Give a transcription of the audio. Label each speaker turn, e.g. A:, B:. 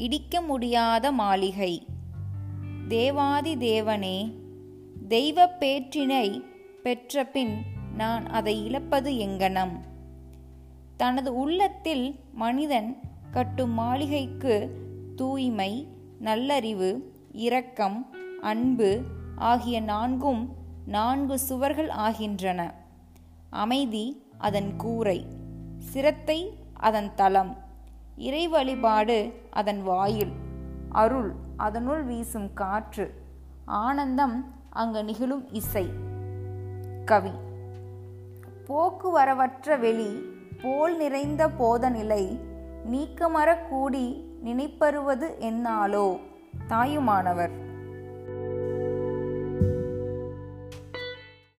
A: இடிக்க முடியாத மாளிகை. தேவாதி தேவனே தெய்வப் பேற்றினை பெற்றபின் நான் அதை இழப்பது எங்கனம்? தனது உள்ளத்தில் மனிதன் கட்டும் மாளிகைக்கு தூய்மை நல்லறிவு இரக்கம் அன்பு ஆகிய நான்கும் நான்கு சுவர்கள் ஆகின்றன. அமைதி அதன் கூரை சிரத்தை அதன் தளம். இறை வழிபாடு அதன் வாயில் அருள் அதனுள் வீசும் காற்று ஆனந்தம் அங்கு நிகழும் இசை. கவி போக்குவரவற்ற வெளி போல் நிறைந்த போத நிலை நீக்கமறக் கூடி நினைப்பருவது என்னாலோ? தாயுமானவர்.